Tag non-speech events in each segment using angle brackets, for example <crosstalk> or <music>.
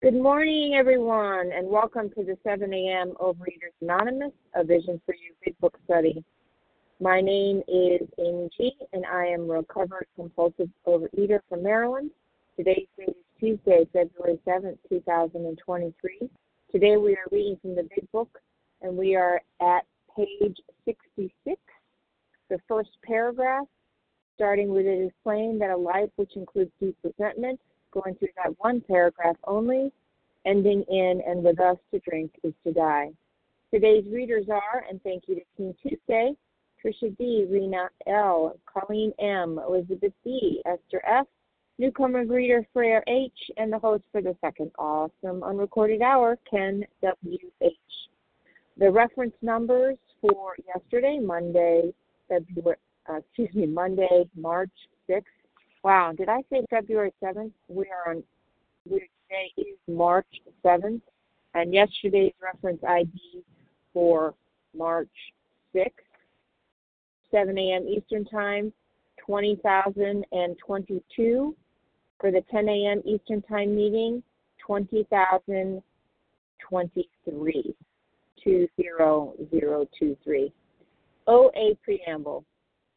Good morning, everyone, and welcome to the 7 a.m. Overeaters Anonymous, a Vision for You Big Book Study. My name is Amy G, and I am a recovered compulsive overeater from Maryland. Today's date is Tuesday, February 7th, 2023. Today we are reading from the Big Book, and we are at page 66, the first paragraph, starting with it is plain that a life which includes deep resentment, going through that one paragraph only, ending in, and with us to drink is to die. Today's readers are, and thank you to Team Tuesday, Trisha D, Rena L, Colleen M, Elizabeth B, Esther F, newcomer greeter Freya H, and the host for the second awesome unrecorded hour, Ken W. H. The reference numbers for yesterday, Monday, February, uh, excuse me, Monday, March 6th, Wow, did I say February 7th? We are on, today is March 7th, and yesterday's reference ID for March 6th, 7 a.m. Eastern Time, 20,022. For the 10 a.m. Eastern Time meeting, 20,023. 20023. OA Preamble.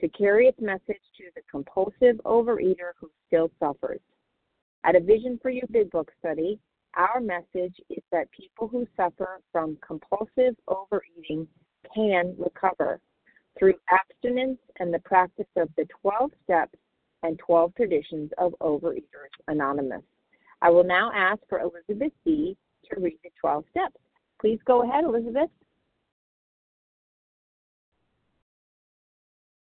to carry its message to the compulsive overeater who still suffers. At a Vision for You Big Book study, our message is that people who suffer from compulsive overeating can recover through abstinence and the practice of the 12 steps and 12 traditions of Overeaters Anonymous. I will now ask for Elizabeth B. to read the 12 steps. Please go ahead, Elizabeth.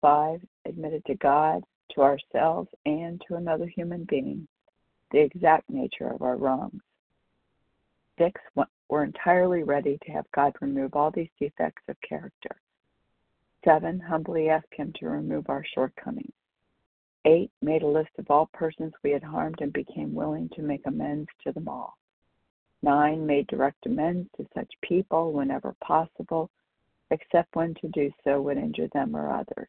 Five, admitted to God, to ourselves, and to another human being the exact nature of our wrongs. Six, were entirely ready to have God remove all these defects of character. Seven, humbly asked Him to remove our shortcomings. Eight, made a list of all persons we had harmed and became willing to make amends to them all. Nine, made direct amends to such people whenever possible, except when to do so would injure them or others.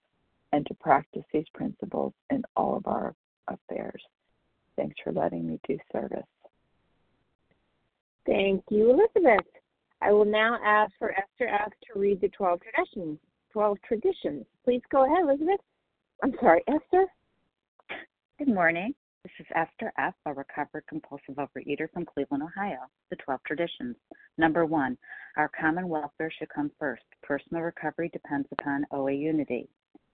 and to practice these principles in all of our affairs. Thanks for letting me do service. Thank you, Elizabeth. I will now ask for Esther F. to read the 12 traditions. 12 traditions. Please go ahead, Elizabeth. I'm sorry, Esther. Good morning. This is Esther F., a recovered compulsive overeater from Cleveland, Ohio. The 12 traditions. Number one, our common welfare should come first. Personal recovery depends upon OA unity.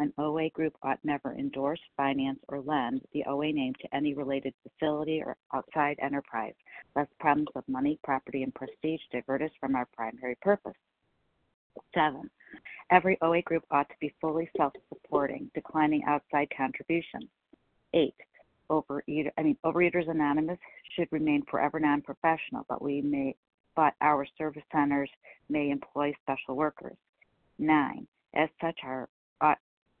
an OA group ought never endorse, finance, or lend the OA name to any related facility or outside enterprise, lest problems of money, property, and prestige divert us from our primary purpose. Seven, every OA group ought to be fully self supporting, declining outside contributions. Eight, overeater I mean Overeaters Anonymous should remain forever non professional, but we may but our service centers may employ special workers. Nine, as such our ought,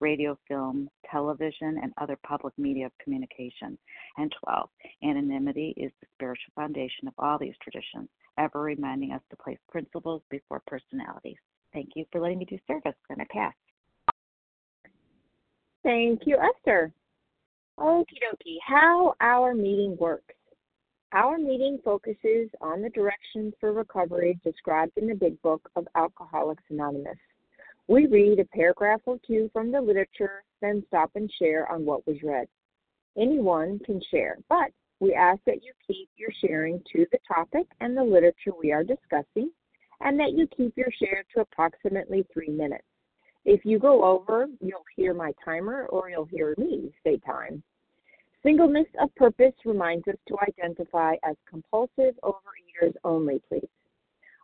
radio, film, television, and other public media of communication. And 12, anonymity is the spiritual foundation of all these traditions, ever reminding us to place principles before personalities. Thank you for letting me do service. Going to pass. Thank you, Esther. Okie dokie. How our meeting works. Our meeting focuses on the directions for recovery described in the Big Book of Alcoholics Anonymous. We read a paragraph or two from the literature, then stop and share on what was read. Anyone can share, but we ask that you keep your sharing to the topic and the literature we are discussing, and that you keep your share to approximately three minutes. If you go over, you'll hear my timer or you'll hear me say time. Singleness of purpose reminds us to identify as compulsive overeaters only, please.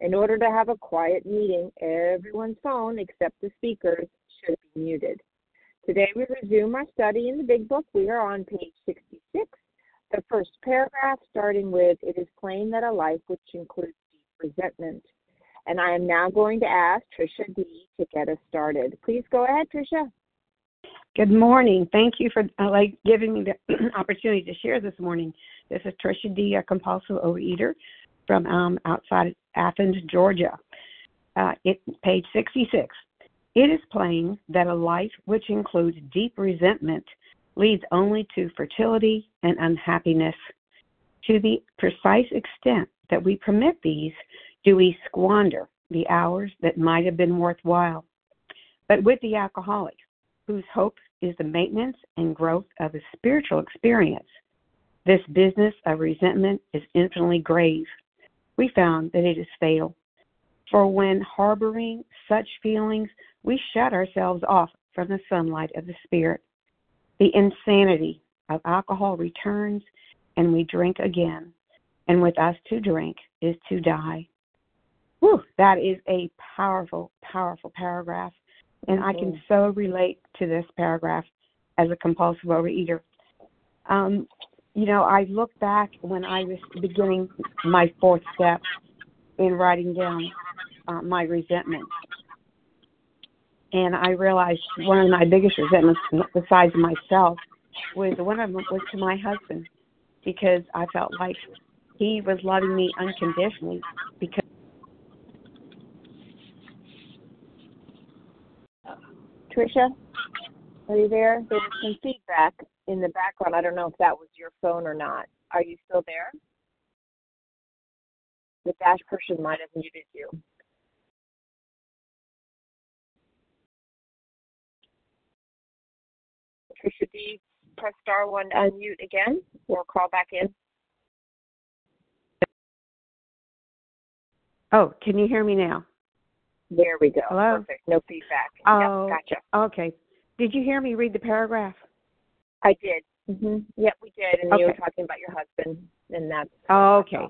In order to have a quiet meeting, everyone's phone except the speakers should be muted. Today we resume our study in the Big Book. We are on page 66, the first paragraph starting with It is plain that a life which includes deep resentment. And I am now going to ask Tricia D to get us started. Please go ahead, Tricia. Good morning. Thank you for uh, like giving me the <clears throat> opportunity to share this morning. This is Tricia D, a compulsive overeater from um, outside Athens, Georgia. Uh, it, page 66. It is plain that a life which includes deep resentment leads only to fertility and unhappiness. To the precise extent that we permit these, do we squander the hours that might have been worthwhile. But with the alcoholic, whose hope is the maintenance and growth of a spiritual experience, this business of resentment is infinitely grave we found that it is fatal. For when harboring such feelings, we shut ourselves off from the sunlight of the Spirit. The insanity of alcohol returns, and we drink again. And with us to drink is to die. Whew, that is a powerful, powerful paragraph. And I can so relate to this paragraph as a compulsive overeater. Um, you know, I look back when I was beginning my fourth step in writing down uh, my resentment. And I realized one of my biggest resentments, besides myself, was one of them was to my husband because I felt like he was loving me unconditionally because Tricia, are you there? There's some feedback in the background. I don't know if that was your phone or not. Are you still there? The dash person might have muted you. Do you press star one to unmute again or call back in? Oh, can you hear me now? There we go. Hello? Perfect. No feedback. Oh, gotcha. Okay. Did you hear me read the paragraph? I did. hmm Yep, we did. And you were talking about your husband, and that's. Okay.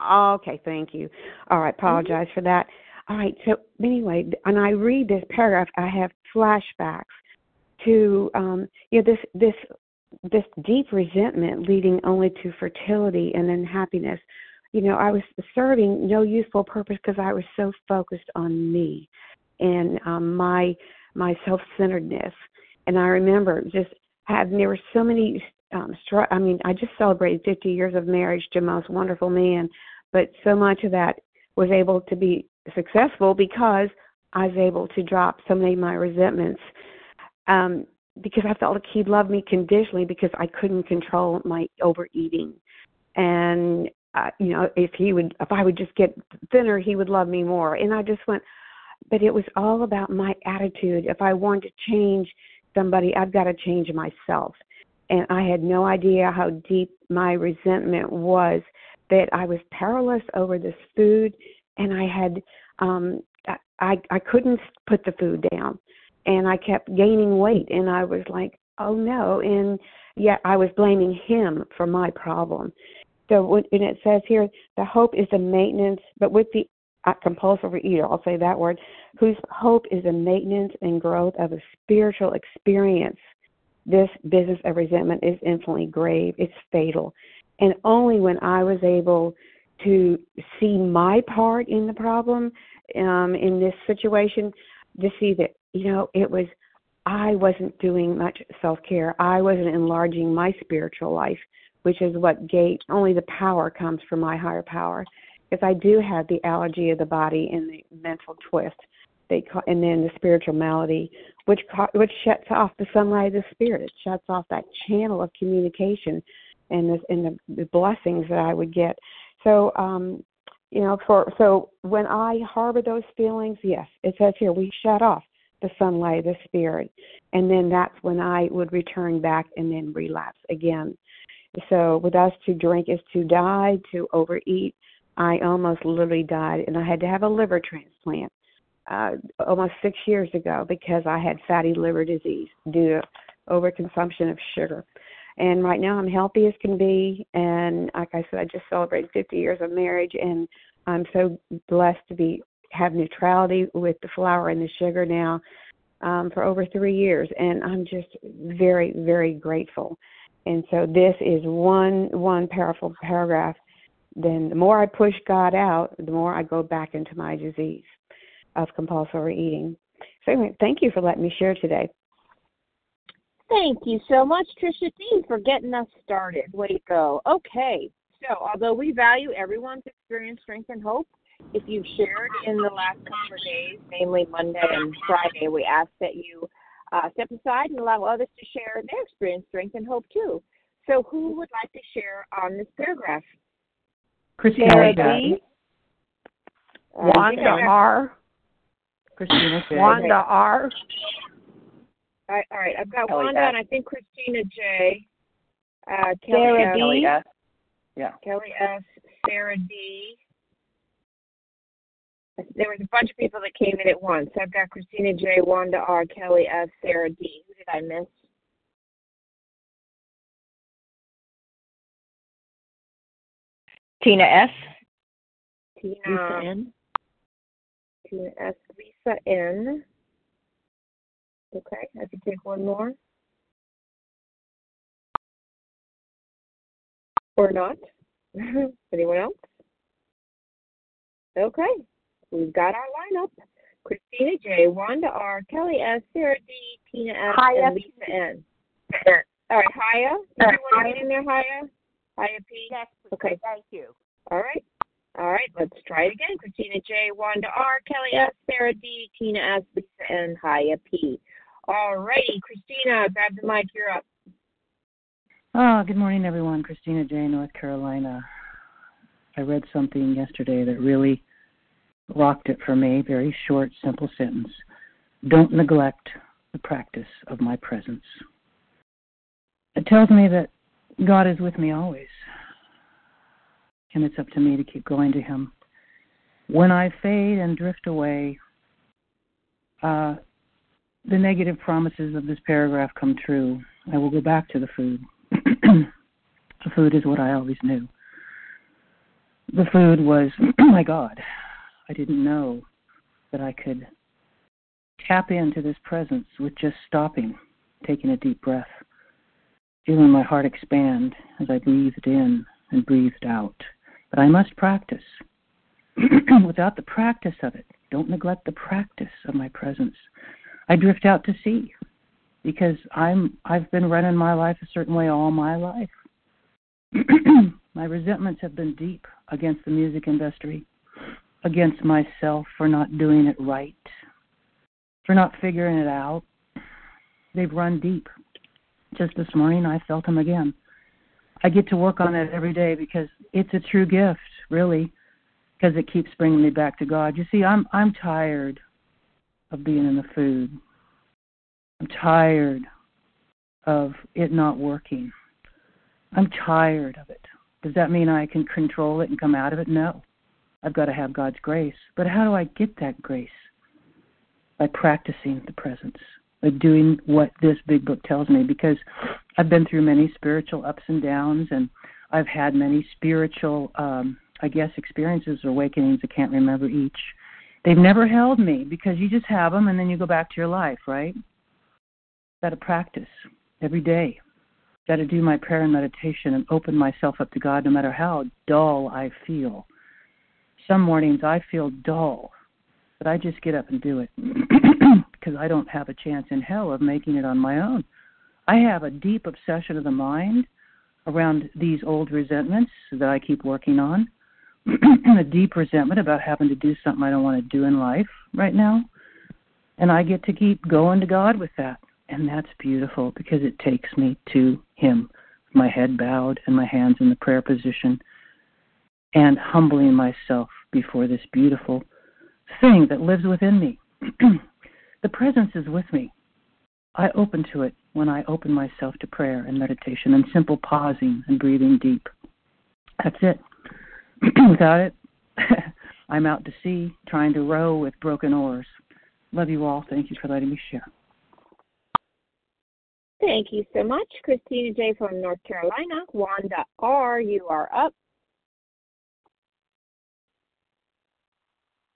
Okay, thank you. All right, apologize for that. All right, so anyway, and I read this paragraph, I have flashbacks to um you know this this this deep resentment leading only to fertility and unhappiness. You know, I was serving no useful purpose because I was so focused on me and um my my self-centeredness. And I remember just having there were so many um str- I mean, I just celebrated 50 years of marriage to a most wonderful man, but so much of that was able to be successful because I was able to drop so many of my resentments um because I felt like he loved me conditionally because I couldn't control my overeating. And uh, you know, if he would if I would just get thinner, he would love me more. And I just went but it was all about my attitude. If I wanted to change somebody, I've got to change myself. And I had no idea how deep my resentment was that I was powerless over this food and I had um I I couldn't put the food down and I kept gaining weight and I was like, "Oh no." And yet I was blaming him for my problem. So and it says here, the hope is the maintenance, but with the compulsive eater, I'll say that word, whose hope is the maintenance and growth of a spiritual experience. This business of resentment is infinitely grave. It's fatal. And only when I was able to see my part in the problem um, in this situation, to see that, you know, it was, I wasn't doing much self care. I wasn't enlarging my spiritual life, which is what gate, only the power comes from my higher power. Because I do have the allergy of the body and the mental twist, they call, and then the spiritual malady, which ca- which shuts off the sunlight of the spirit. It shuts off that channel of communication, and the and the, the blessings that I would get. So, um, you know, for so when I harbor those feelings, yes, it says here we shut off the sunlight of the spirit, and then that's when I would return back and then relapse again. So with us, to drink is to die, to overeat. I almost literally died, and I had to have a liver transplant uh, almost six years ago because I had fatty liver disease due to overconsumption of sugar. And right now, I'm healthy as can be, and like I said, I just celebrated 50 years of marriage, and I'm so blessed to be have neutrality with the flour and the sugar now um, for over three years, and I'm just very, very grateful. And so this is one one powerful paragraph then the more I push God out, the more I go back into my disease of compulsory eating. So anyway, thank you for letting me share today. Thank you so much, Trisha D, for getting us started. Way to go. Okay, so although we value everyone's experience, strength, and hope, if you've shared in the last couple of days, namely Monday and Friday, we ask that you uh, step aside and allow others to share their experience, strength, and hope too. So, who would like to share on this paragraph? Christina Sarah J. B. Uh, Wanda R. Christina J. Wanda R. All right, all right, I've got Kelly Wanda S. and I think Christina J. Uh, Kelly Sarah S. B. Kelly S. Yeah. Kelly S. Sarah D. There was a bunch of people that came in at once. I've got Christina J. Wanda R. Kelly S. Sarah D. Who did I miss? Tina S. Tina. Lisa N. Tina S. Lisa N. Okay, I can take one more. Or not. <laughs> Anyone else? Okay, we've got our lineup. Christina J, Wanda R, Kelly S, Sarah D, Tina S, Hiya. and Lisa N. All right, Haya. Did you want to get in there, Haya? Haya P? Yes, Okay. Thank you. All right. All right, let's try it again. Christina J, Wanda R, Kelly S, Sarah D, Tina S, Lisa N, Haya P. All righty, Christina, grab the mic. You're up. Oh, good morning, everyone. Christina J, North Carolina. I read something yesterday that really rocked it for me. Very short, simple sentence. Don't neglect the practice of my presence. It tells me that God is with me always, and it's up to me to keep going to Him. When I fade and drift away, uh, the negative promises of this paragraph come true. I will go back to the food. <clears throat> the food is what I always knew. The food was, <clears throat> my God, I didn't know that I could tap into this presence with just stopping, taking a deep breath, feeling my heart expand as I breathed in and breathed out. But I must practice. <clears throat> Without the practice of it, don't neglect the practice of my presence. I drift out to sea because I'm I've been running my life a certain way all my life. <clears throat> my resentments have been deep against the music industry, against myself for not doing it right, for not figuring it out. They've run deep. Just this morning I felt them again. I get to work on it every day because it's a true gift, really, because it keeps bringing me back to God. You see, I'm I'm tired of being in the food. I'm tired of it not working. I'm tired of it. Does that mean I can control it and come out of it? No. I've got to have God's grace. But how do I get that grace? By practicing the presence, doing what this big book tells me, because I've been through many spiritual ups and downs, and I've had many spiritual, um, I guess, experiences or awakenings. I can't remember each. They've never held me because you just have them and then you go back to your life, right? Got to practice every day. Got to do my prayer and meditation and open myself up to God no matter how dull I feel. Some mornings I feel dull, but I just get up and do it <clears throat> because I don't have a chance in hell of making it on my own. I have a deep obsession of the mind around these old resentments that I keep working on, <clears throat> a deep resentment about having to do something I don't want to do in life right now. And I get to keep going to God with that. And that's beautiful because it takes me to Him, my head bowed and my hands in the prayer position, and humbling myself before this beautiful thing that lives within me. <clears throat> the presence is with me. I open to it when I open myself to prayer and meditation and simple pausing and breathing deep. That's it. <clears throat> Without it, <laughs> I'm out to sea trying to row with broken oars. Love you all. Thank you for letting me share. Thank you so much, Christina J. from North Carolina. Wanda R., you are up.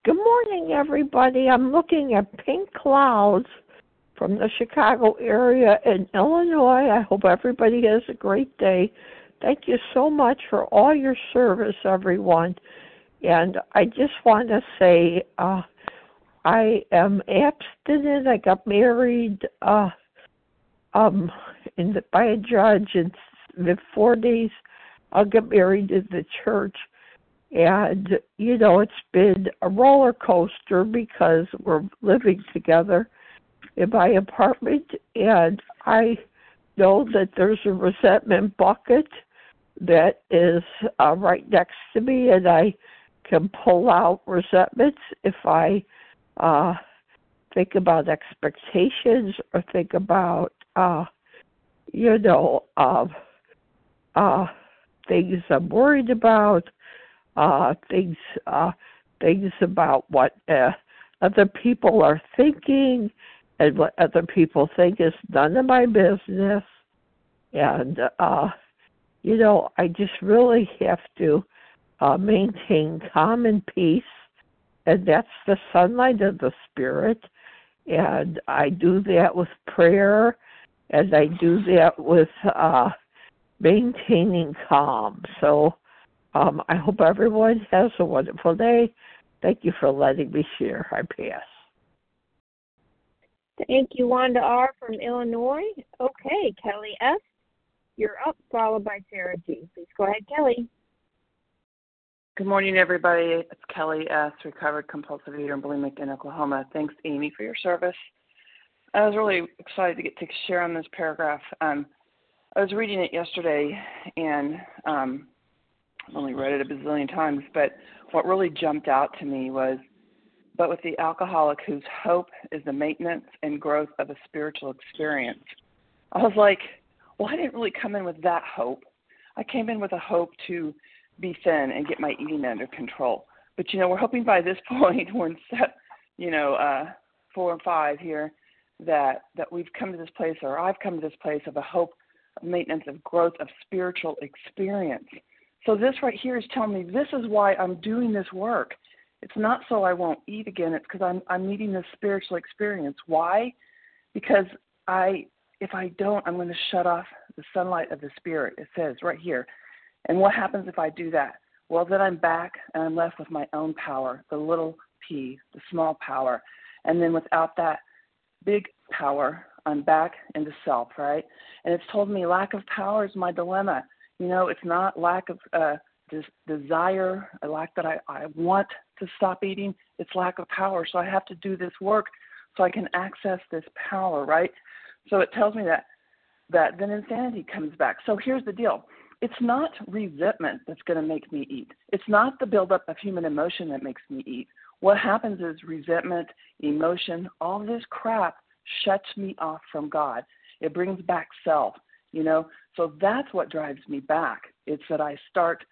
Good morning, everybody. I'm looking at pink clouds from the Chicago area in Illinois. I hope everybody has a great day. Thank you so much for all your service, everyone. And I just want to say, uh, I am abstinent. I got married uh, um, in the, by a judge, in the 40s. I'll get married in the church. And you know, it's been a roller coaster because we're living together in my apartment, and I know that there's a resentment bucket that is uh, right next to me, and I can pull out resentments if I uh, think about expectations or think about, uh, you know, uh, uh, things I'm worried about, uh, things, uh, things about what uh, other people are thinking, and what other people think is none of my business. And uh, you know, I just really have to uh, maintain calm and peace, and that's the sunlight of the spirit. And I do that with prayer, and I do that with uh, maintaining calm. So um, I hope everyone has a wonderful day. Thank you for letting me share. I pass. Thank you, Wanda R. from Illinois. Okay, Kelly S. You're up, followed by Sarah G. Please go ahead, Kelly. Good morning, everybody. It's Kelly S., recovered compulsive eater and bulimic in Oklahoma. Thanks, Amy, for your service. I was really excited to get to share on this paragraph. Um, I was reading it yesterday and um, only read it a bazillion times, but what really jumped out to me was but with the alcoholic whose hope is the maintenance and growth of a spiritual experience. I was like, well, I didn't really come in with that hope. I came in with a hope to be thin and get my eating under control. But you know, we're hoping by this <laughs> point, we're in step, you know, uh, four and five here that that we've come to this place, or I've come to this place of a hope, of maintenance, of growth, of spiritual experience. So this right here is telling me this is why I'm doing this work. It's not so I won't eat again. It's because I'm I'm needing this spiritual experience. Why? Because I if I don't, I'm going to shut off the sunlight of the spirit. It says right here. And what happens if I do that? Well, then I'm back and I'm left with my own power, the little p, the small power. And then without that big power, I'm back into self, right? And it's told me lack of power is my dilemma. You know, it's not lack of uh, des- desire, a lack that I, I want to stop eating. It's lack of power. So I have to do this work so I can access this power, right? So it tells me that that then insanity comes back. So here's the deal. It's not resentment that's going to make me eat. It's not the buildup of human emotion that makes me eat. What happens is resentment, emotion, all this crap shuts me off from God. It brings back self, you know. So that's what drives me back. It's that I start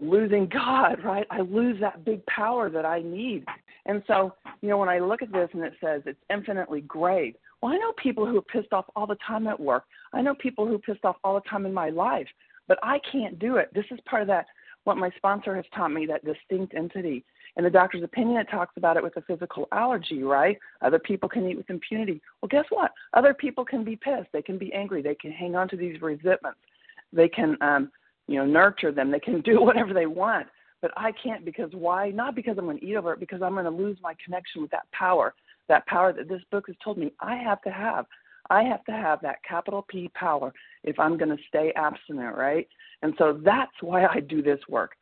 losing <laughs> God, right? I lose that big power that I need. And so, you know, when I look at this and it says it's infinitely great, well, I know people who are pissed off all the time at work. I know people who are pissed off all the time in my life, but I can't do it. This is part of that, what my sponsor has taught me, that distinct entity. In the doctor's opinion, it talks about it with a physical allergy, right? Other people can eat with impunity. Well, guess what? Other people can be pissed. They can be angry. They can hang on to these resentments. They can, um, you know, nurture them. They can <laughs> do whatever they want. But I can't because why? Not because I'm going to eat over it, because I'm going to lose my connection with that power, that power that this book has told me I have to have. I have to have that capital P power if I'm going to stay abstinent, right? And so that's why I do this work.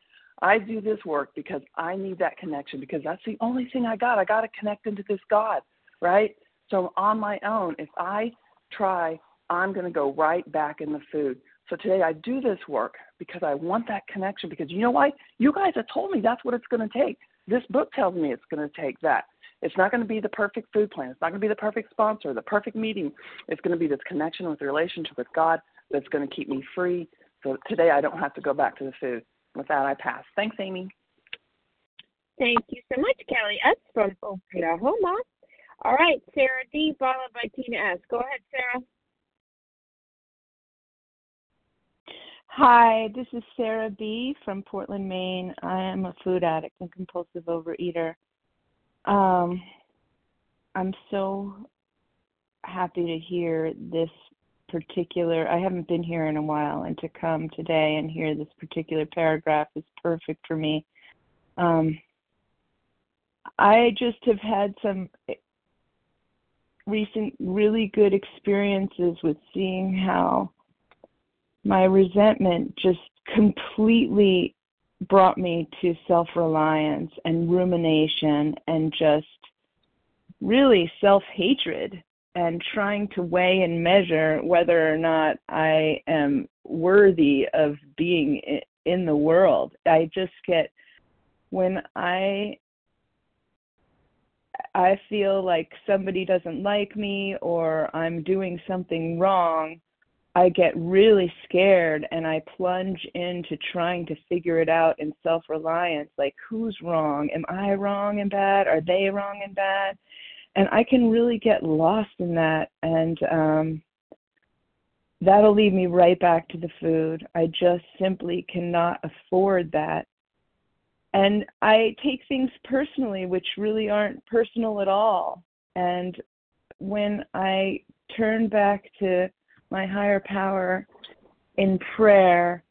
I do this work because I need that connection because that's the only thing I got. I got to connect into this God, right? So on my own, if I try, I'm going to go right back in the food. So today I do this work because I want that connection because you know why? You guys have told me that's what it's going to take. This book tells me it's going to take that. It's not going to be the perfect food plan. It's not going to be the perfect sponsor, the perfect meeting. It's going to be this connection with the relationship with God that's going to keep me free. So today I don't have to go back to the food. With that, I pass. Thanks, Amy. Thank you so much, Kelly S. from Oklahoma. All right, Sarah D. followed by Tina S. Go ahead, Sarah. Hi, this is Sarah B. from Portland, Maine. I am a food addict and compulsive overeater. Um, I'm so happy to hear this particular I haven't been here in a while and to come today and hear this particular paragraph is perfect for me. Um, I just have had some recent really good experiences with seeing how my resentment just completely brought me to self reliance and rumination and just really self hatred and trying to weigh and measure whether or not I am worthy of being in the world. I just get when I I feel like somebody doesn't like me or I'm doing something wrong, I get really scared and I plunge into trying to figure it out in self reliance like, who's wrong? Am I wrong and bad? Are they wrong and bad? And I can really get lost in that. And um, that'll lead me right back to the food. I just simply cannot afford that. And I take things personally, which really aren't personal at all. And when I turn back to my higher power in prayer,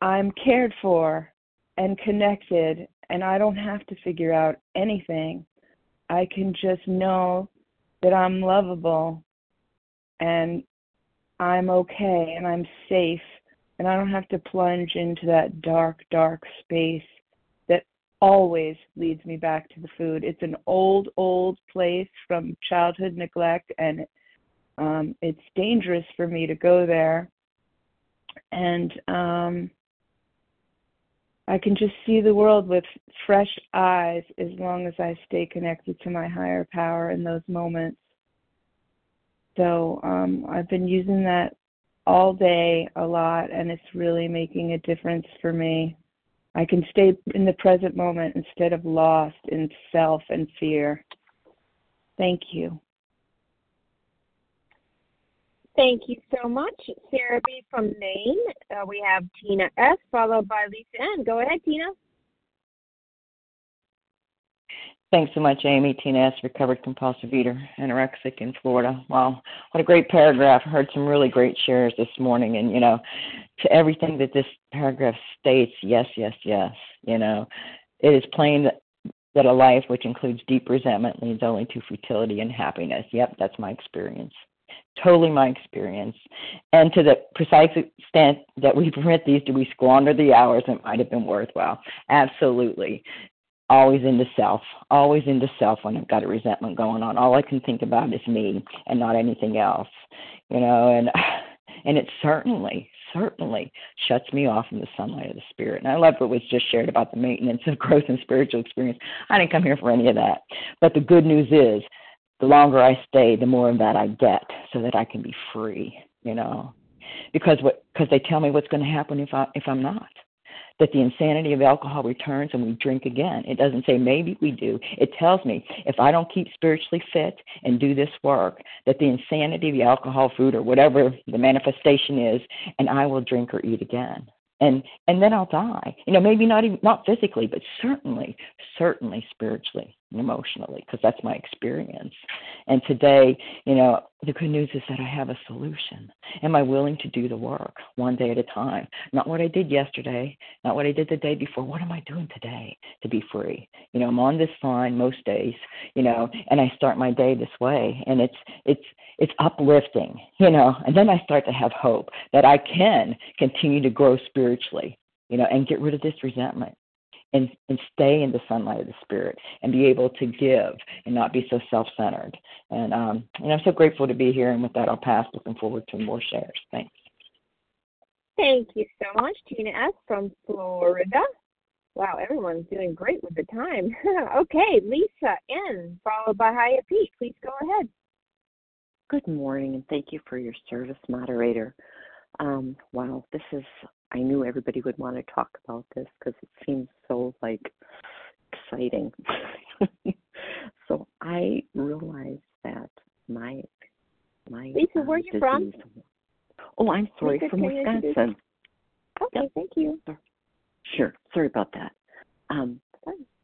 I'm cared for and connected, and I don't have to figure out anything. I can just know that I'm lovable and I'm okay and I'm safe, and I don't have to plunge into that dark, dark space that always leads me back to the food. It's an old, old place from childhood neglect, and um, it's dangerous for me to go there. And um, I can just see the world with fresh eyes as long as I stay connected to my higher power in those moments. So um, I've been using that all day a lot, and it's really making a difference for me. I can stay in the present moment instead of lost in self and fear. Thank you. Thank you so much, Sarah B. from Maine. Uh, we have Tina S. followed by Lisa N. Go ahead, Tina. Thanks so much, Amy. Tina S., recovered compulsive eater, anorexic in Florida. Wow, what a great paragraph. I heard some really great shares this morning. And, you know, to everything that this paragraph states, yes, yes, yes. You know, it is plain that, that a life which includes deep resentment leads only to futility and happiness. Yep, that's my experience. Totally my experience. And to the precise extent that we permit <laughs> these, do we squander the hours that might have been worthwhile? Absolutely always into self, always into self when I've got a resentment going on. All I can think about is me and not anything else, you know, and <sighs> and it certainly, certainly shuts me off from the sunlight of the spirit. And I love what was just shared about the maintenance of <laughs> growth and spiritual experience. I didn't come here for any of that. But the good news is the longer I stay, the more of that I get so that I can be free, you know. Because what because they tell me what's going to happen if I if I'm not that the insanity of alcohol returns and we drink again. It doesn't say maybe we do. It tells me if I don't keep spiritually fit and do this work, that the insanity of the alcohol, food, or whatever the manifestation is, and I will drink or eat again and and then I'll die. You know, maybe not even not physically, but certainly, certainly spiritually emotionally, because that's my experience. And today, you know, the good news is that I have a solution. Am I willing to do the work one day at a time? Not what I did yesterday, not what I did the day before. What am I doing today to be free? You know, I'm on this line most days, you know, and I start my day this way, and it's it's it's uplifting, you know, and then I start to have hope that I can continue to grow spiritually, you know, and get rid of this resentment and, and stay in the sunlight of the spirit and be able to give and not be so self centered. And um and I'm so grateful to be here and with that I'll pass looking forward to more shares. Thanks. Thank you so much, Tina S. from Florida. Wow, everyone's doing great with the time. <laughs> okay, Lisa N. followed by Haya P. Please go ahead. Good morning, and thank you for your service, moderator. Um, wow, this is, I knew everybody would want to talk about this because it seems so like exciting. <laughs> so I realized that my, my. Lisa, where are you from? Oh, I'm sorry, Lisa, from Wisconsin. Okay, yep. thank you. Sure, sorry about that. Um,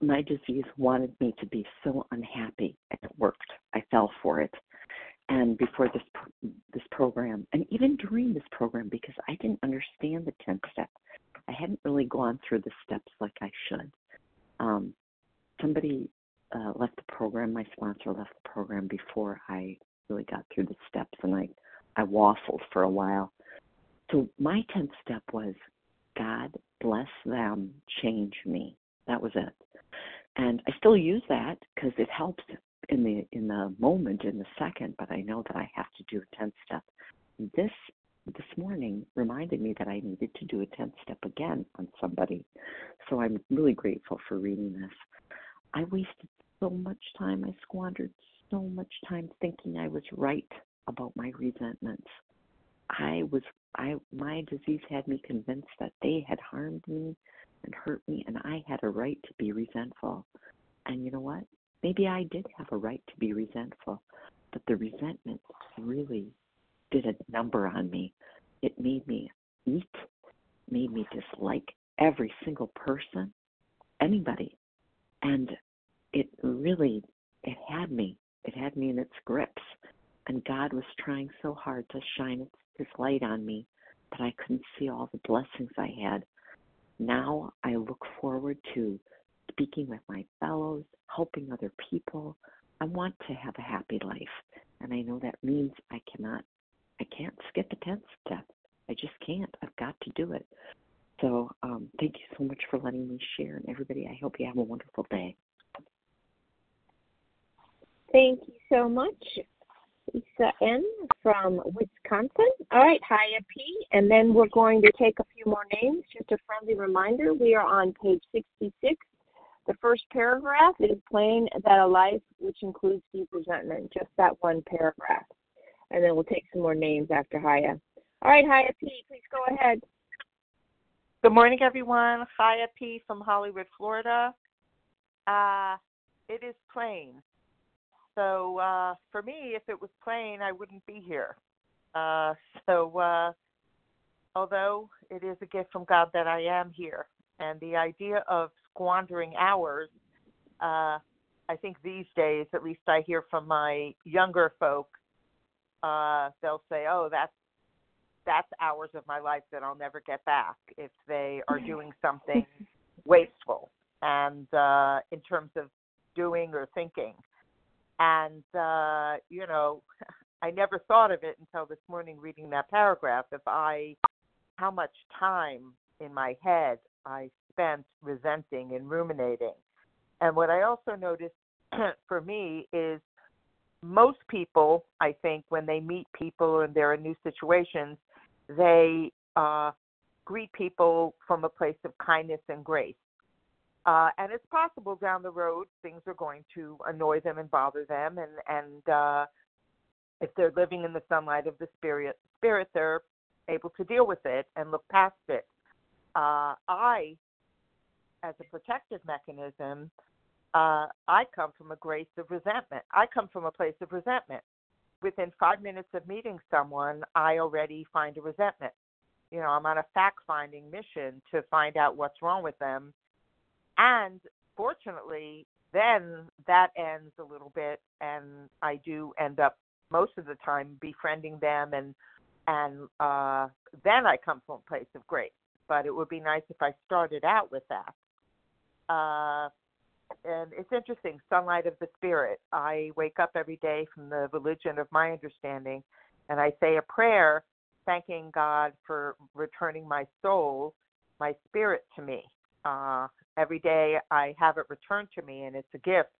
my disease wanted me to be so unhappy, and it worked. I fell for it and before this this program and even during this program because I didn't understand the 10th step. I hadn't really gone through the steps like I should. Um, somebody uh, left the program, my sponsor left the program before I really got through the steps and I I waffled for a while. So my 10th step was God bless them, change me. That was it. And I still use that because it helps in the in the moment in the second but i know that i have to do a 10th step. This this morning reminded me that i needed to do a 10th step again on somebody. So i'm really grateful for reading this. I wasted so much time. I squandered so much time thinking i was right about my resentments. I was i my disease had me convinced that they had harmed me and hurt me and i had a right to be resentful. And you know what Maybe I did have a right to be resentful, but the resentment really did a number on me. It made me eat, made me dislike every single person, anybody. And it really it had me. It had me in its grips. And God was trying so hard to shine his light on me that I couldn't see all the blessings I had. Now I look forward to speaking with my fellows, helping other people. I want to have a happy life. And I know that means I cannot, I can't skip a 10th step. I just can't. I've got to do it. So um, thank you so much for letting me share. And everybody, I hope you have a wonderful day. Thank you so much, Lisa N. from Wisconsin. All right, Haya P. And then we're going to take a few more names. Just a friendly reminder we are on page 66 the first paragraph is plain that a life which includes deep resentment, just that one paragraph. And then we'll take some more names after Haya. All right, Haya P, please go ahead. Good morning, everyone. Haya P from Hollywood, Florida. Uh, it is plain so uh, for me, if it was plain, I wouldn't be here. Uh, so uh, although it is a gift from God that I am here, and the idea of squandering hours, uh, I think these days, at least I hear from my younger folk, uh, they'll say, "Oh, that's that's hours of my life that I'll never get back if they are <laughs> doing something wasteful." And uh, in terms of doing or thinking, and uh, you know, <laughs> I never thought of it until this morning reading that paragraph. If I, how much time in my head I spent resenting and ruminating. And what I also noticed <clears throat> for me is most people, I think, when they meet people and they're in new situations, they uh, greet people from a place of kindness and grace. Uh, and it's possible down the road things are going to annoy them and bother them, and and uh, if they're living in the sunlight of the spirit, spirit, they're able to deal with it and look past it. Uh, I, as a protective mechanism, uh, I come from a grace of resentment. I come from a place of resentment. Within five minutes of meeting someone, I already find a resentment. You know, I'm on a fact finding mission to find out what's wrong with them. And fortunately, then that ends a little bit, and I do end up most of the time befriending them, and and uh, then I come from a place of grace. But it would be nice if I started out with that. Uh, and it's interesting sunlight of the spirit. I wake up every day from the religion of my understanding and i say a prayer thanking god for returning my soul my spirit to me. Uh every day i have it returned to me and it's a gift.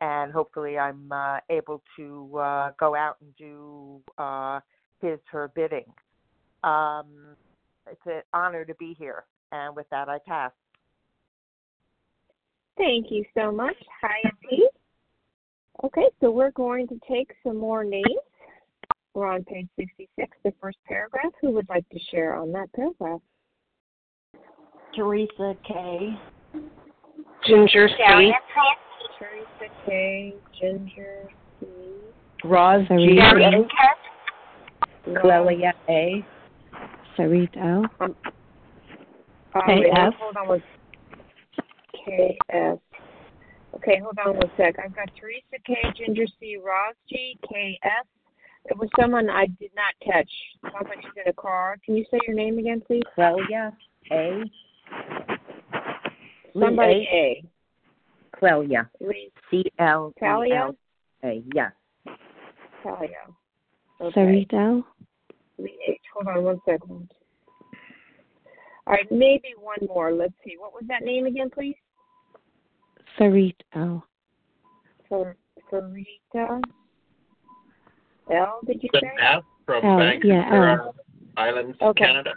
And hopefully i'm uh, able to uh go out and do uh his her bidding. Um it's an honor to be here and with that i pass Thank you so much. Hi, Pete. Okay, so we're going to take some more names. We're on page 66, the first paragraph. Who would like to share on that paragraph? Teresa K. Ginger C. Teresa K. Ginger C. Roz G. Clelia A. Sarit L. Um, K. F. Hold on one KS. Okay, hold on one sec. I've got Teresa K, Ginger C, Ross G, KS. There was someone I did not catch. Sounds like she's in a car. Can you say your name again, please? Clelia A. Somebody A. Clelia. Lee C L Talia? L A. Yes. Talia. Okay. Sarit L. Lee H. Hold on one second. All right, maybe one more. Let's see. What was that name again, please? Sarit L. For Sarita L. Did you say? F from L, Vancouver yeah, L. Islands, Okay. Canada.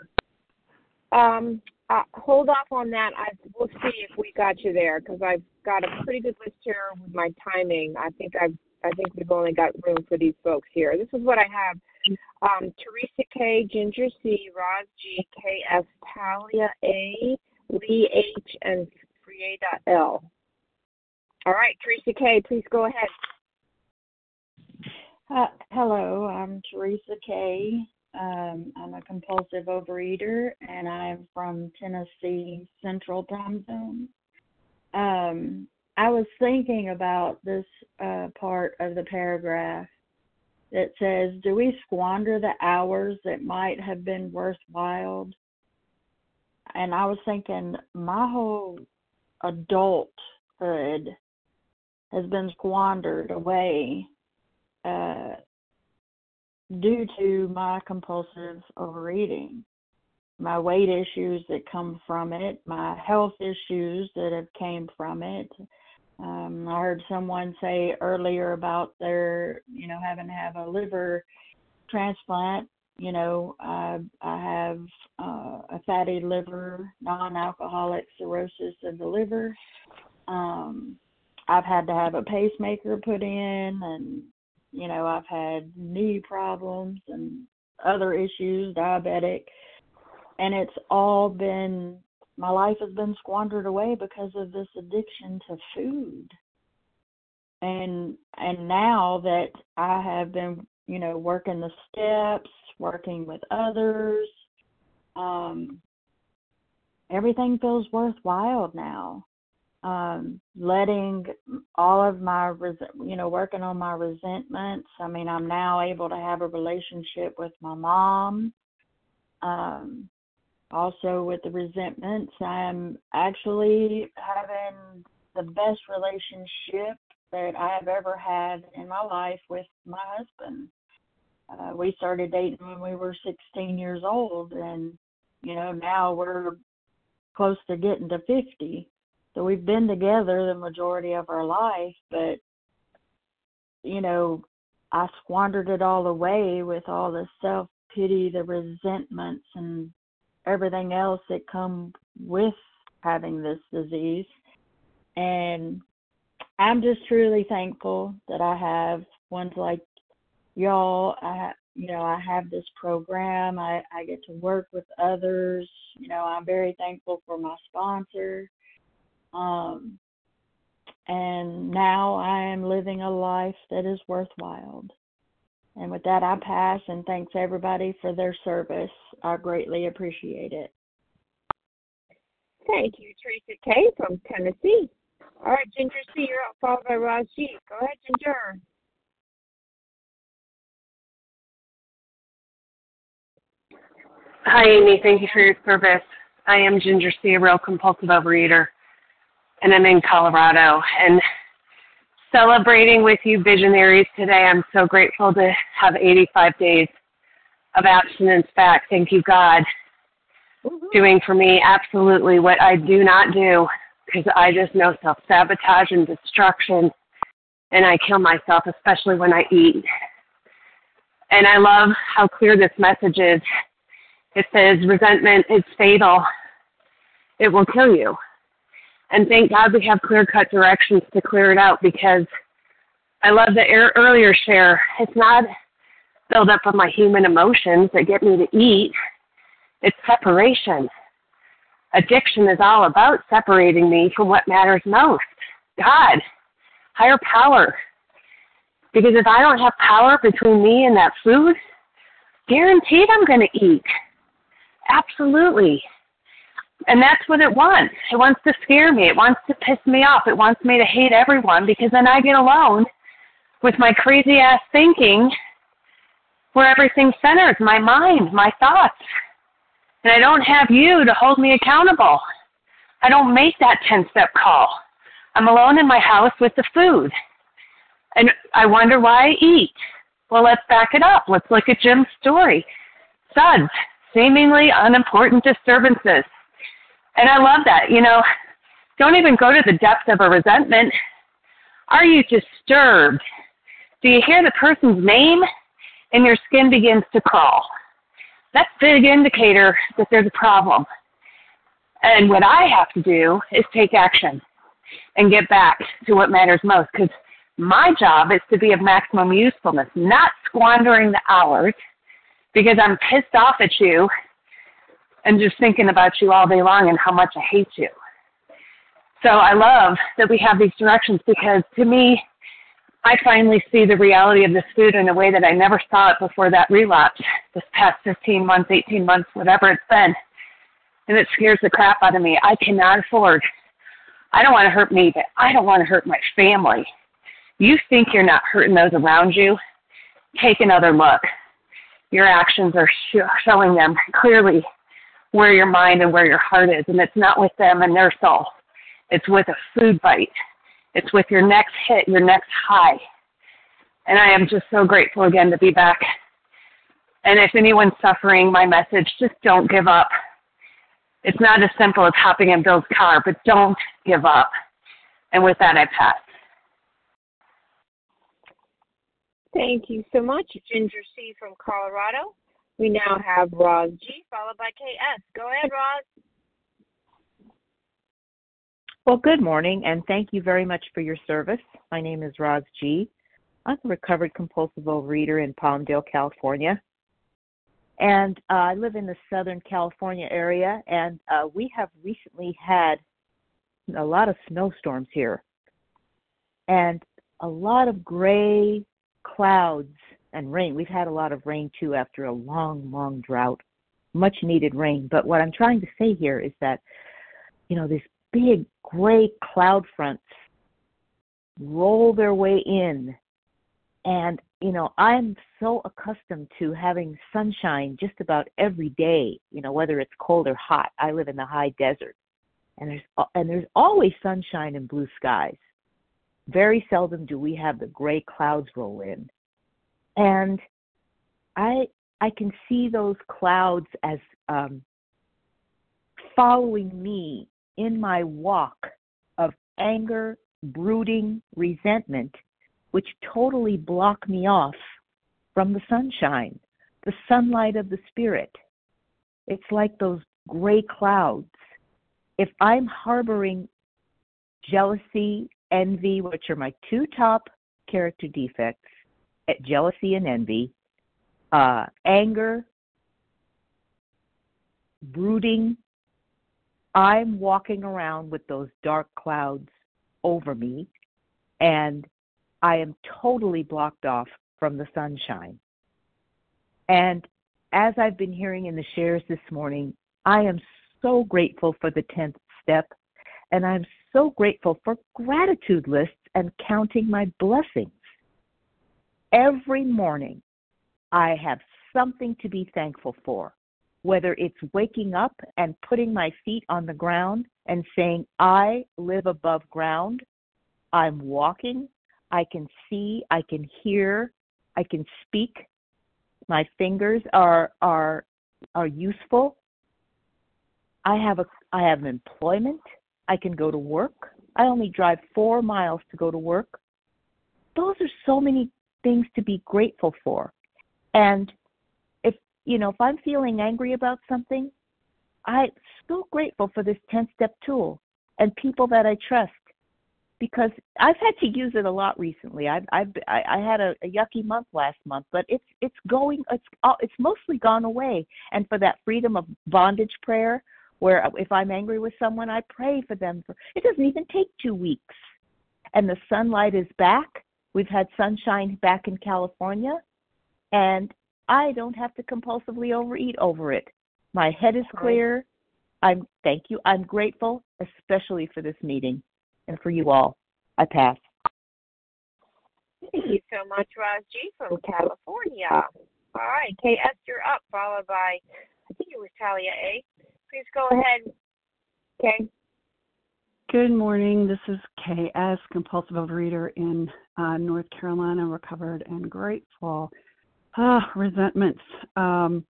Um, uh, hold off on that. I we'll see if we got you there because I've got a pretty good list here with my timing. I think I've I think we've only got room for these folks here. This is what I have. Um, Teresa K, Ginger C, Roz G, K S, Talia A, Lee H, and Frieda L. All right, Teresa K, please go ahead. Uh, hello, I'm Teresa Kay. Um, I'm a compulsive overeater, and I'm from Tennessee Central Time Zone. Um, I was thinking about this uh, part of the paragraph that says, "Do we squander the hours that might have been worthwhile?" And I was thinking, my whole adulthood has been squandered away uh, due to my compulsive overeating, my weight issues that come from it, my health issues that have came from it. Um, I heard someone say earlier about their, you know, having to have a liver transplant. You know, I I have uh, a fatty liver, non-alcoholic cirrhosis of the liver. Um, I've had to have a pacemaker put in, and you know, I've had knee problems and other issues, diabetic, and it's all been my life has been squandered away because of this addiction to food. and and now that I have been, you know, working the steps, working with others, um, everything feels worthwhile now. Um, letting all of my, res- you know, working on my resentments. I mean, I'm now able to have a relationship with my mom. Um, also, with the resentments, I'm actually having the best relationship that I have ever had in my life with my husband. Uh, we started dating when we were 16 years old, and you know now we're close to getting to 50. So we've been together the majority of our life, but you know, I squandered it all away with all the self pity, the resentments, and everything else that come with having this disease. And I'm just truly thankful that I have ones like y'all. I, you know, I have this program. I, I get to work with others. You know, I'm very thankful for my sponsor. Um, and now I am living a life that is worthwhile. And with that, I pass and thanks everybody for their service. I greatly appreciate it. Thank you, Teresa K. from Tennessee. All right, Ginger C., you're up, followed by Roz G. Go ahead, Ginger. Hi, Amy. Thank you for your service. I am Ginger C., a real compulsive overeater, and I'm in Colorado. And celebrating with you visionaries today, I'm so grateful to have 85 days of abstinence back. Thank you, God, doing for me absolutely what I do not do because I just know self sabotage and destruction, and I kill myself, especially when I eat. And I love how clear this message is it says resentment is fatal. It will kill you. And thank God we have clear cut directions to clear it out because I love the earlier share. It's not build up of my human emotions that get me to eat. It's separation. Addiction is all about separating me from what matters most. God, higher power. Because if I don't have power between me and that food, guaranteed I'm going to eat. Absolutely. And that's what it wants. It wants to scare me. It wants to piss me off. It wants me to hate everyone because then I get alone with my crazy ass thinking where everything centers my mind, my thoughts. And I don't have you to hold me accountable. I don't make that 10 step call. I'm alone in my house with the food. And I wonder why I eat. Well, let's back it up. Let's look at Jim's story. Suds, seemingly unimportant disturbances. And I love that. You know, don't even go to the depths of a resentment. Are you disturbed? Do you hear the person's name and your skin begins to crawl? That's a big indicator that there's a problem. And what I have to do is take action and get back to what matters most because my job is to be of maximum usefulness, not squandering the hours because I'm pissed off at you and just thinking about you all day long and how much I hate you. So I love that we have these directions because to me, I finally see the reality of this food in a way that I never saw it before that relapse this past 15 months, 18 months, whatever it's been. And it scares the crap out of me. I cannot afford. I don't want to hurt me, but I don't want to hurt my family. You think you're not hurting those around you? Take another look. Your actions are sh- showing them clearly where your mind and where your heart is, and it's not with them and their soul. It's with a food bite. It's with your next hit, your next high. And I am just so grateful again to be back. And if anyone's suffering, my message just don't give up. It's not as simple as hopping in Bill's car, but don't give up. And with that, I pass. Thank you so much, Ginger C. from Colorado. We now have Roz G. followed by KS. Go ahead, Roz. Well, good morning, and thank you very much for your service. My name is Roz G. I'm a recovered compulsive overeater in Palmdale, California. And uh, I live in the Southern California area, and uh, we have recently had a lot of snowstorms here. And a lot of gray clouds and rain. We've had a lot of rain too after a long, long drought. Much needed rain. But what I'm trying to say here is that, you know, these big gray cloud fronts roll their way in. And, you know, I'm so accustomed to having sunshine just about every day, you know, whether it's cold or hot. I live in the high desert. And there's and there's always sunshine and blue skies. Very seldom do we have the gray clouds roll in. And I I can see those clouds as um, following me in my walk of anger, brooding, resentment, which totally block me off from the sunshine, the sunlight of the Spirit. It's like those gray clouds. If I'm harboring jealousy, envy, which are my two top character defects, jealousy and envy, uh, anger, brooding, I'm walking around with those dark clouds over me, and I am totally blocked off from the sunshine. And as I've been hearing in the shares this morning, I am so grateful for the 10th step, and I'm so grateful for gratitude lists and counting my blessings. Every morning, I have something to be thankful for whether it's waking up and putting my feet on the ground and saying, I live above ground, I'm walking, I can see, I can hear, I can speak, my fingers are are are useful. I have a I have employment. I can go to work. I only drive four miles to go to work. Those are so many things to be grateful for. And if, you know, if I'm feeling angry about something, I'm so grateful for this 10 step tool and people that I trust because I've had to use it a lot recently. I've, I've I, I had a, a yucky month last month, but it's it's going it's uh, it's mostly gone away. And for that freedom of bondage prayer, where if I'm angry with someone, I pray for them. For it doesn't even take two weeks, and the sunlight is back. We've had sunshine back in California, and I don't have to compulsively overeat over it. My head is clear. I'm thank you. I'm grateful, especially for this meeting and for you all. I pass. Thank you so much, Roz G from California. Uh, all right, KS, you're up, followed by I think it was Talia A. Please go ahead. Okay. Good morning. This is KS, compulsive overeater in uh, North Carolina, recovered and grateful. Ah, resentments. Um,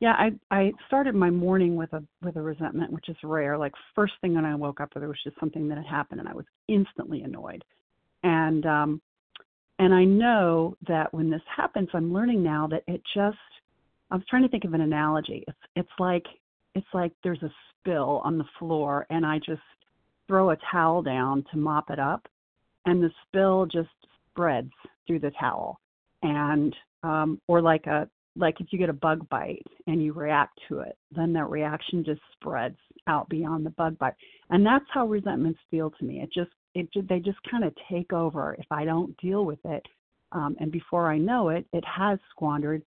yeah, I I started my morning with a with a resentment, which is rare. Like first thing when I woke up, there was just something that had happened, and I was instantly annoyed. And um, and I know that when this happens, I'm learning now that it just. I was trying to think of an analogy. It's it's like it's like there's a spill on the floor, and I just throw a towel down to mop it up, and the spill just spreads through the towel. And um, or like a like if you get a bug bite and you react to it, then that reaction just spreads out beyond the bug bite, and that's how resentments feel to me. It just it they just kind of take over. If I don't deal with it, um, and before I know it, it has squandered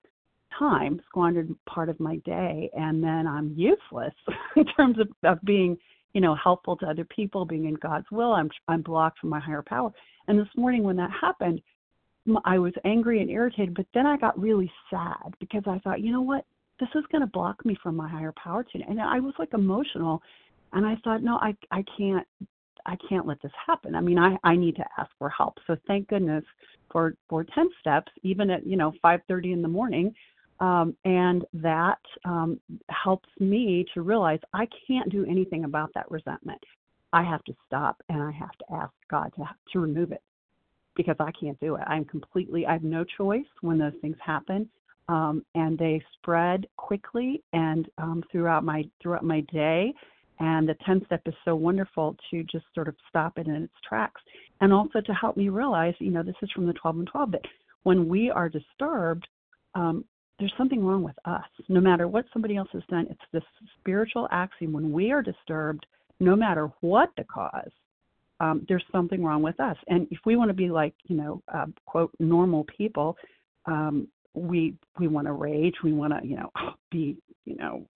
time, squandered part of my day, and then I'm useless <laughs> in terms of, of being you know helpful to other people, being in God's will. I'm I'm blocked from my higher power. And this morning when that happened, I was angry and irritated, but then I got really sad because I thought, you know what, this is going to block me from my higher power today. And I was like emotional, and I thought, no, I I can't I can't let this happen. I mean, I I need to ask for help. So thank goodness for for ten steps, even at you know five thirty in the morning. Um, and that um, helps me to realize I can't do anything about that resentment. I have to stop and I have to ask God to to remove it because I can't do it. I'm completely, I have no choice when those things happen. Um, and they spread quickly and um, throughout my throughout my day. And the 10 step is so wonderful to just sort of stop it in its tracks, and also to help me realize, you know, this is from the 12 and 12 that when we are disturbed, um, there's something wrong with us. No matter what somebody else has done, it's this spiritual axiom: when we are disturbed, no matter what the cause, um, there's something wrong with us. And if we want to be like, you know, uh, quote, normal people, um, we we want to rage, we want to, you know, <gasps> be, you know,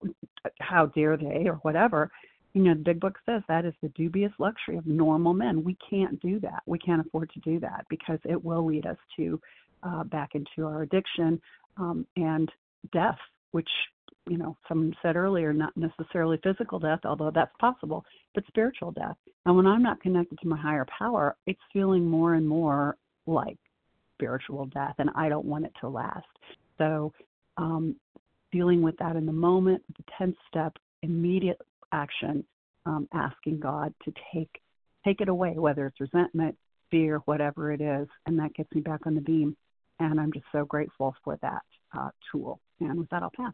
how dare they or whatever. You know, the big book says that is the dubious luxury of normal men. We can't do that. We can't afford to do that because it will lead us to uh, back into our addiction um, and death, which you know, someone said earlier, not necessarily physical death, although that's possible, but spiritual death. And when I'm not connected to my higher power, it's feeling more and more like spiritual death, and I don't want it to last. So, um, dealing with that in the moment, the 10th step, immediate action, um, asking God to take take it away, whether it's resentment, fear, whatever it is, and that gets me back on the beam. And I'm just so grateful for that uh, tool. And with that, I'll pass.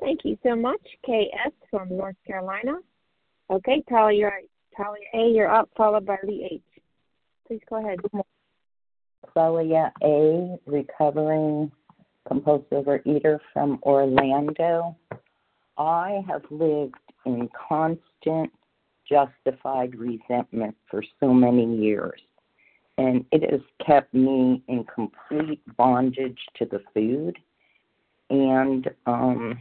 Thank you so much, KS from North Carolina. Okay, Talia, you're, Talia A, you're up, followed by Lee H. Please go ahead. Clelia A, recovering compulsive overeater from Orlando. I have lived in constant justified resentment for so many years, and it has kept me in complete bondage to the food. And um,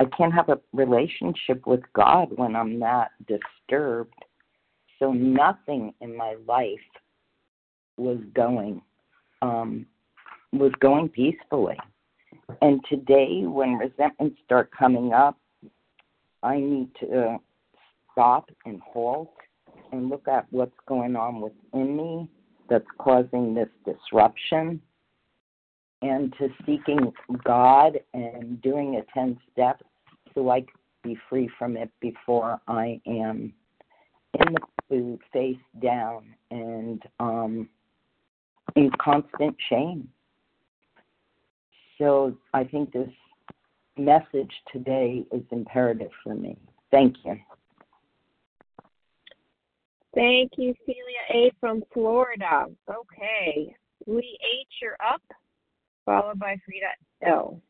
I can't have a relationship with God when I'm that disturbed. So nothing in my life was going um, was going peacefully. And today, when resentments start coming up, I need to stop and halt and look at what's going on within me that's causing this disruption and to seeking God and doing a 10 step so I can be free from it before I am in the food face down and um, in constant shame. So I think this message today is imperative for me. Thank you. Thank you, Celia A. from Florida. Okay. Lee H., you're up followed by Frida L.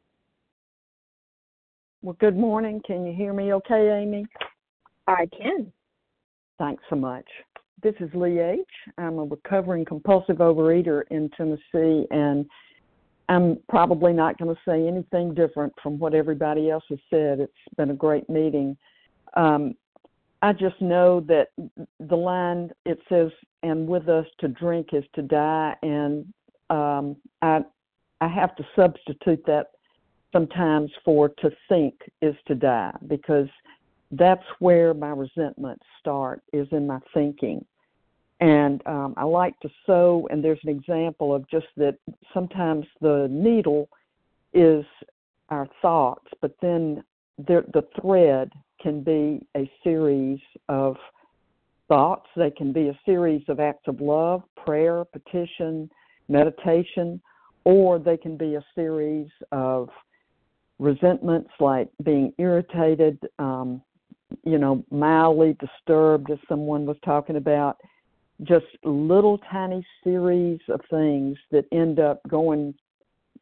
Well, good morning. Can you hear me okay, Amy? I can. Thanks so much. This is Lee H. I'm a recovering compulsive overeater in Tennessee, and I'm probably not going to say anything different from what everybody else has said. It's been a great meeting. Um, I just know that the line it says, "And with us to drink is to die," and um, I I have to substitute that sometimes for to think is to die because that's where my resentments start is in my thinking. And um, i like to sew and there's an example of just that sometimes the needle is our thoughts but then the, the thread can be a series of thoughts they can be a series of acts of love prayer petition meditation or they can be a series of resentments like being irritated, um, you know, mildly disturbed, as someone was talking about, just little tiny series of things that end up going,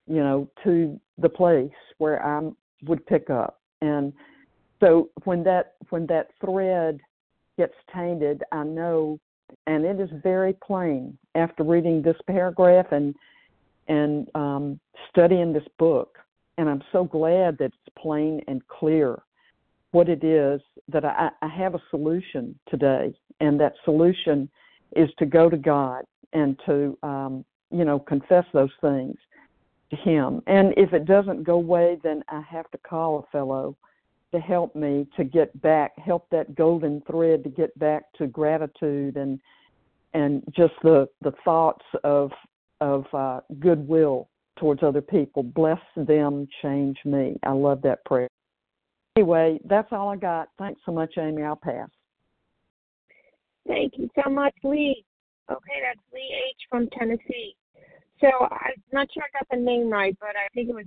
you know, to the place where I would pick up. And so when that when that thread gets tainted, I know, and it is very plain after reading this paragraph and and um, studying this book. And I'm so glad that it's plain and clear what it is that I, I have a solution today. And that solution is to go to God and to, um, you know, confess those things to Him. And if it doesn't go away, then I have to call a fellow to help me to get back, help that golden thread to get back to gratitude and and just the the thoughts of of uh, goodwill towards other people. Bless them, change me. I love that prayer. Anyway, that's all I got. Thanks so much, Amy. I'll pass. Thank you so much, Lee. Okay, that's Lee H. from Tennessee. So I'm not sure I got the name right, but I think it was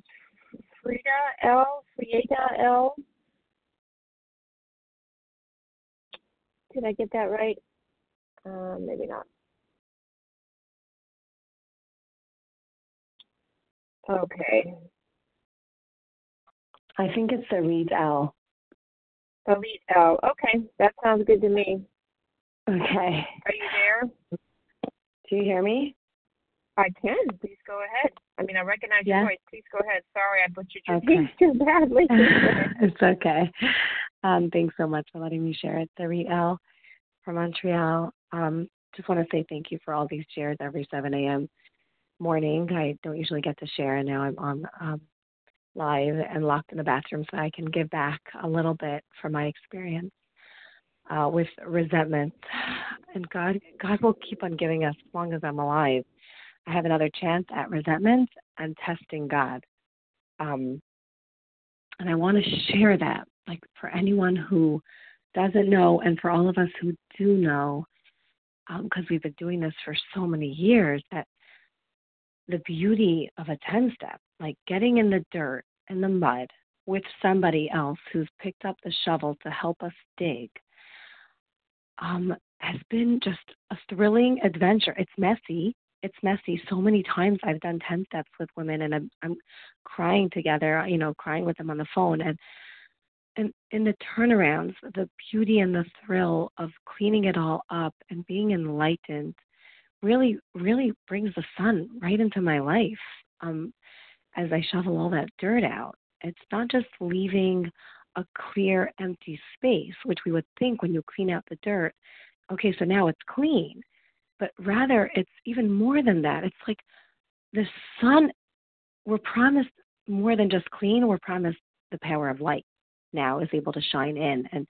Frida L. Frieda L. Did I get that right? Uh, maybe not. Okay. I think it's the Reed L. The Reed L. Okay, that sounds good to me. Okay. Are you there? Do you hear me? I can. Please go ahead. I mean, I recognize your voice. Please go ahead. Sorry, I butchered your Okay. name too badly. <laughs> it's okay. Um, thanks so much for letting me share it. Three L from Montreal. Um, just want to say thank you for all these shares every 7 a.m. morning. I don't usually get to share, and now I'm on um, live and locked in the bathroom, so I can give back a little bit from my experience uh, with resentment. And God, God will keep on giving us as long as I'm alive. I have another chance at resentment and testing God. Um, and I want to share that, like for anyone who doesn't know, and for all of us who do know, because we've been doing this for so many years, that the beauty of a 10 step, like getting in the dirt and the mud with somebody else who's picked up the shovel to help us dig, um, has been just a thrilling adventure. It's messy. It's messy. So many times I've done 10 steps with women and I'm, I'm crying together, you know, crying with them on the phone. And and in the turnarounds, the beauty and the thrill of cleaning it all up and being enlightened really, really brings the sun right into my life um, as I shovel all that dirt out. It's not just leaving a clear, empty space, which we would think when you clean out the dirt, okay, so now it's clean. But rather, it's even more than that. It's like the sun, we're promised more than just clean, we're promised the power of light now is able to shine in. And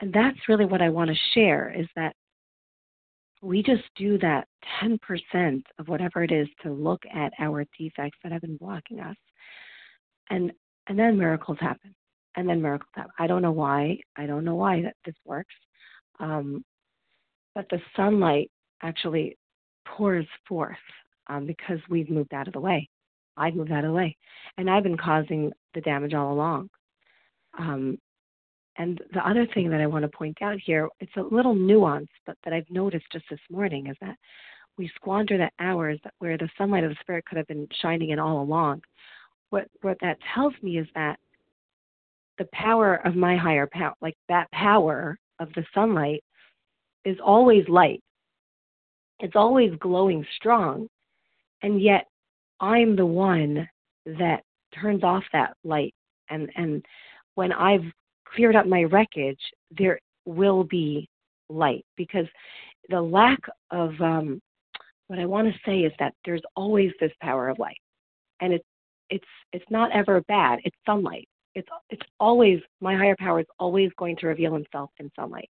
and that's really what I want to share is that we just do that 10% of whatever it is to look at our defects that have been blocking us. And and then miracles happen. And then miracles happen. I don't know why i don't know why that this works. Um, but the sunlight actually pours forth um, because we've moved out of the way i've moved out of the way and i've been causing the damage all along um, and the other thing that I want to point out here, it's a little nuance, but that I've noticed just this morning is that we squander the hours that where the sunlight of the spirit could have been shining in all along. What what that tells me is that the power of my higher power, like that power of the sunlight, is always light. It's always glowing strong, and yet I'm the one that turns off that light and and when I've cleared up my wreckage, there will be light because the lack of um, what I want to say is that there's always this power of light, and it's it's it's not ever bad. It's sunlight. It's it's always my higher power is always going to reveal himself in sunlight,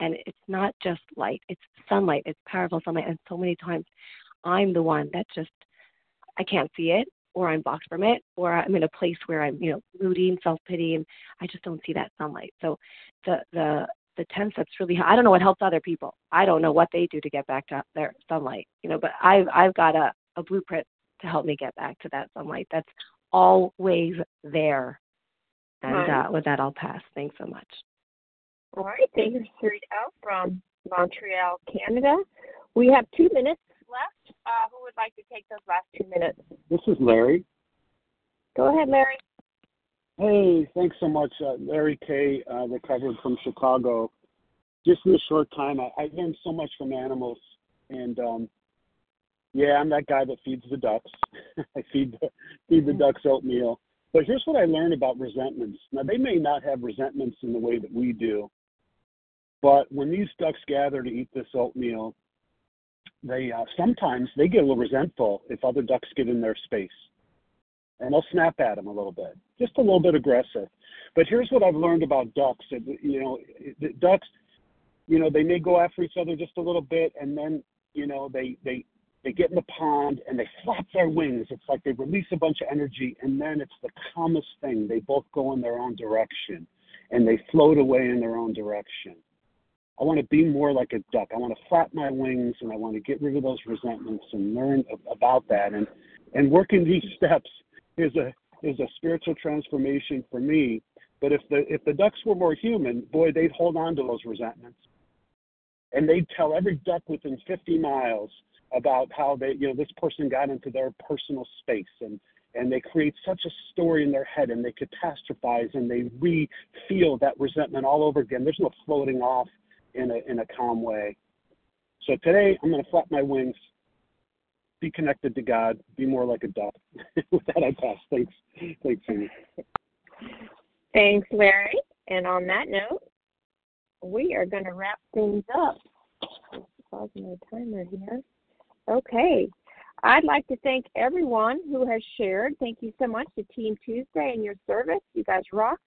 and it's not just light. It's sunlight. It's powerful sunlight, and so many times I'm the one that just I can't see it or I'm blocked from it, or I'm in a place where I'm, you know, and self pity, and I just don't see that sunlight. So, the the the ten steps really. I don't know what helps other people. I don't know what they do to get back to their sunlight, you know. But I've I've got a a blueprint to help me get back to that sunlight. That's always there. And Right. uh, with that, I'll pass. Thanks so much. All right, thank you, Sarita from Montreal, Canada. We have two minutes left. Uh, who would like to take those last two minutes? This is Larry. Go ahead, Larry. Hey, thanks so much, uh, Larry K. Uh, recovered from Chicago. Just in a short time, I, I learned so much from animals, and um, yeah, I'm that guy that feeds the ducks. <laughs> I feed the, feed the ducks oatmeal. But here's what I learned about resentments. Now, they may not have resentments in the way that we do, but when these ducks gather to eat this oatmeal, they uh, sometimes they get a little resentful if other ducks get in their space and they'll snap at them a little bit, just a little bit aggressive. But here's what I've learned about ducks. You know, ducks, you know, they may go after each other just a little bit, and then you know they they they get in the pond and they flap their wings. It's like they release a bunch of energy, and then it's the calmest thing. They both go in their own direction, and they float away in their own direction. I want to be more like a duck. I want to flap my wings, and I want to get rid of those resentments and learn about that. And and working these <laughs> steps is a is a spiritual transformation for me. But if the if the ducks were more human, boy, they'd hold on to those resentments, and they'd tell every duck within 50 miles about how they you know this person got into their personal space and and they create such a story in their head and they catastrophize and they re-feel that resentment all over again. There's no floating off in a in a calm way. So today I'm going to flap my wings, be connected to God, be more like a dove. <laughs> With that, I pass. Thanks, thanks, Amy. Thanks, Larry. And on that note, we are going to wrap things up. Pause my timer here. Okay. I'd like to thank everyone who has shared. Thank you so much to Team Tuesday and your service. You guys rock.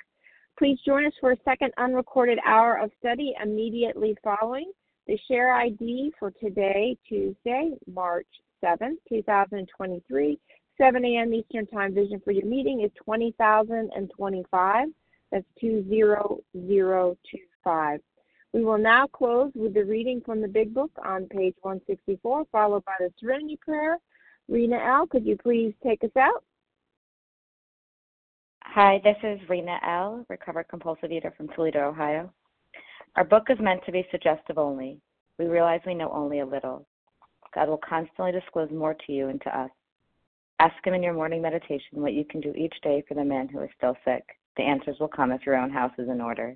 Please join us for a second unrecorded hour of study immediately following. The share ID for today, Tuesday, March 7th, 2023, 7 a.m. Eastern Time Vision for You meeting is 20,025. That's 20025. We will now close with the reading from the Big Book on page 164, followed by the Serenity Prayer. Rena L., could you please take us out? Hi, this is Rena L., recovered compulsive eater from Toledo, Ohio. Our book is meant to be suggestive only. We realize we know only a little. God will constantly disclose more to you and to us. Ask Him in your morning meditation what you can do each day for the man who is still sick. The answers will come if your own house is in order.